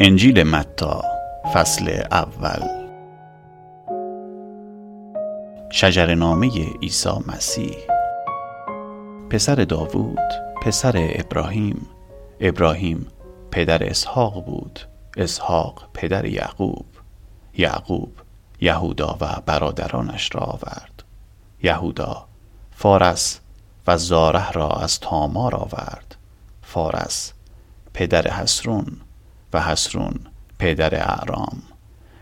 انجیل متا فصل اول. شجرنامه عیسی مسیح. پسر داوود پسر ابراهیم. ابراهیم پدر اسحاق بود. اسحاق پدر یعقوب. یعقوب یهودا و برادرانش را آورد. یهودا فارس و زاره را از تامار آورد. فارس پدر حسرون. و حسرون پدر اعرام.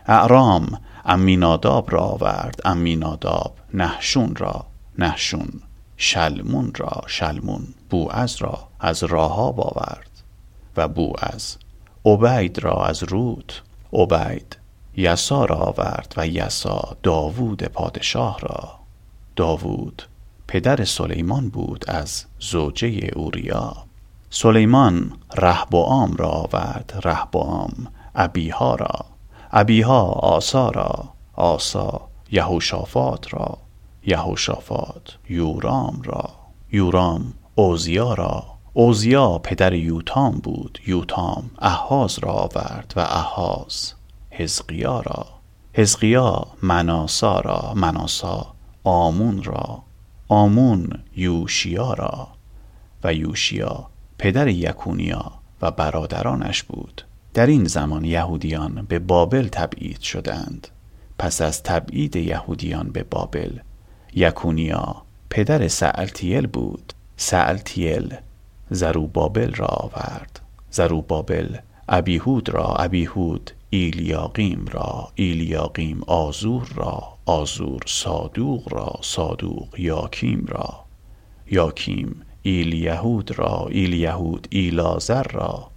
اعرام امیناداب را آورد امیناداب نحشون را نحشون شلمون را شلمون بوعز را از راهاب آورد. و بوعز عبید را از رود عبید یسا را آورد و یسا داوود پادشاه را. داوود پدر سلیمان بود از زوجه اوریا. سلیمان رهبعام را آورد رهبعام ابیها را ابیها آسا را آسا یهوشافات را یهوشافات یورام را یورام اوزیا را اوزیا پدر یوتام بود یوتام احاز را آورد و احاز حزقیا را حزقیا مناسا را مناسا آمون را آمون یوشیا را و یوشیا پدر یکونیا و برادرانش بود. در این زمان یهودیان به بابل تبعید شدند. پس از تبعید یهودیان به بابل یکونیا پدر سعلتیل بود. سعلتیل زروبابل را آورد. زروبابل ابیهود را ابیهود ایلیاقیم را ایلیاقیم آزور را آزور صادوق را صادوق یاکیم را. یاکیم ایلیهود را ایلیهود ایلازر را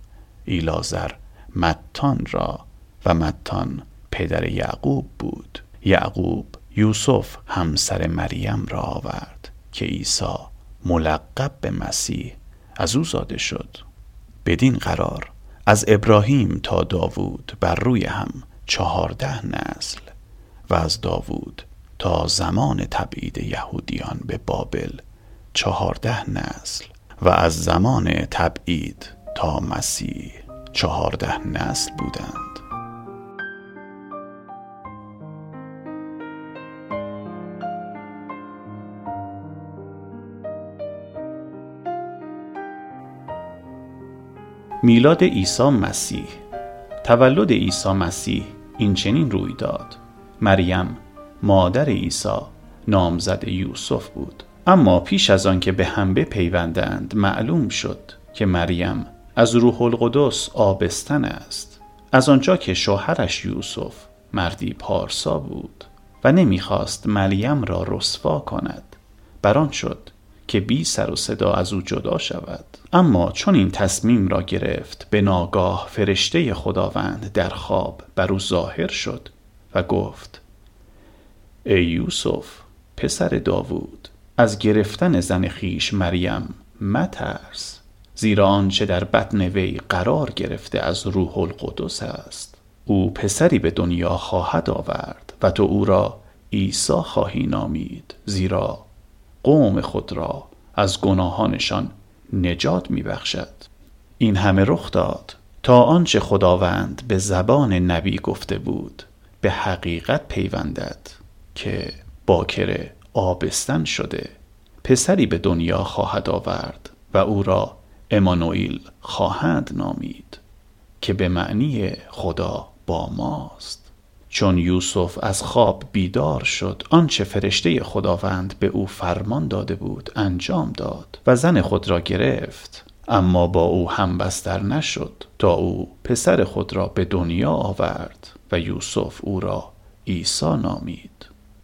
ایلازر متان را و متان پدر یعقوب بود. یعقوب یوسف همسر مریم را آورد که عیسی ملقب به مسیح از او زاده شد. بدین قرار از ابراهیم تا داوود بر روی هم چهارده نسل و از داوود تا زمان تبعید یهودیان به بابل چهارده نسل و از زمان تبعید تا مسیح چهارده نسل بودند. میلاد عیسی مسیح تولد عیسی مسیح این چنین روی داد. مریم مادر عیسی نامزد یوسف بود. اما پیش از آن که به هم بپیوندند معلوم شد که مریم از روح القدس آبستن است. از آنجا که شوهرش یوسف مردی پارسا بود و نمی‌خواست مریم را رسوا کند. بران شد که بی سر و صدا از او جدا شود. اما چون این تصمیم را گرفت به ناگاه فرشته خداوند در خواب بر او ظاهر شد و گفت ای یوسف پسر داوود از گرفتن زن خیش مریم مترس زیرا آنچه در بطن وی قرار گرفته از روح القدس است. او پسری به دنیا خواهد آورد و تو او را عیسی خواهی نامید زیرا قوم خود را از گناهانشان نجات میبخشد. این همه رخ داد تا آنچه خداوند به زبان نبی گفته بود به حقیقت پیوندد که باکره آبستن شده. پسری به دنیا خواهد آورد و او را امانوئیل خواهند نامید که به معنی خدا با ماست. چون یوسف از خواب بیدار شد آنچه فرشته خداوند به او فرمان داده بود انجام داد و زن خود را گرفت. اما با او هم بستر نشد تا او پسر خود را به دنیا آورد و یوسف او را عیسی نامید.